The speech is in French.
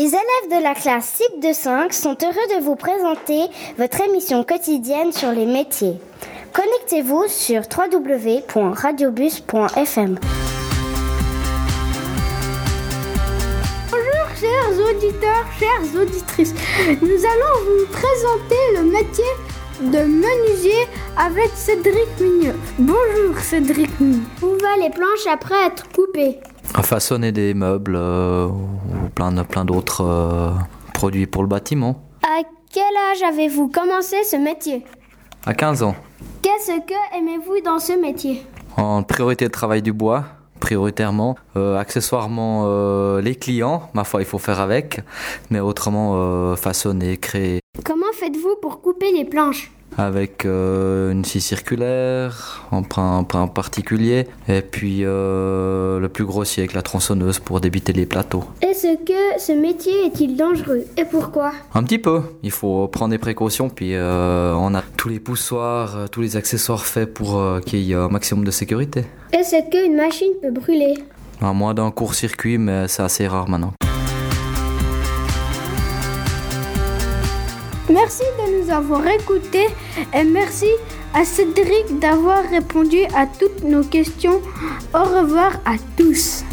élèves de la classe CIP de 5 sont heureux de vous présenter votre émission quotidienne sur les métiers. Connectez-vous sur www.radiobus.fm. Bonjour chers auditeurs, chères auditrices. Nous allons vous présenter le métier de menuisier avec Cédric Migneux. Bonjour Cédric Migneux. Où va les planches après être coupées? À façonner des meubles euh, ou plein, plein d'autres euh, produits pour le bâtiment. À quel âge avez-vous commencé ce métier? À 15 ans. Qu'est-ce que aimez-vous dans ce métier? En priorité le travail du bois, prioritairement. Euh, accessoirement les clients, ma foi il faut faire avec. Mais autrement façonner, créer. Comment faites-vous pour couper les planches? Avec euh, une scie circulaire, un pain particulier, et puis euh, le plus grossier avec la tronçonneuse pour débiter les plateaux. Est-ce que ce métier est-il dangereux et pourquoi? Un petit peu, il faut prendre des précautions, puis euh, on a tous les poussoirs, tous les accessoires faits pour qu'il y ait un maximum de sécurité. Est-ce qu'une machine peut brûler? À moins d'un court-circuit, mais c'est assez rare maintenant. Merci de nous avoir écoutés et merci à Cédric d'avoir répondu à toutes nos questions. Au revoir à tous.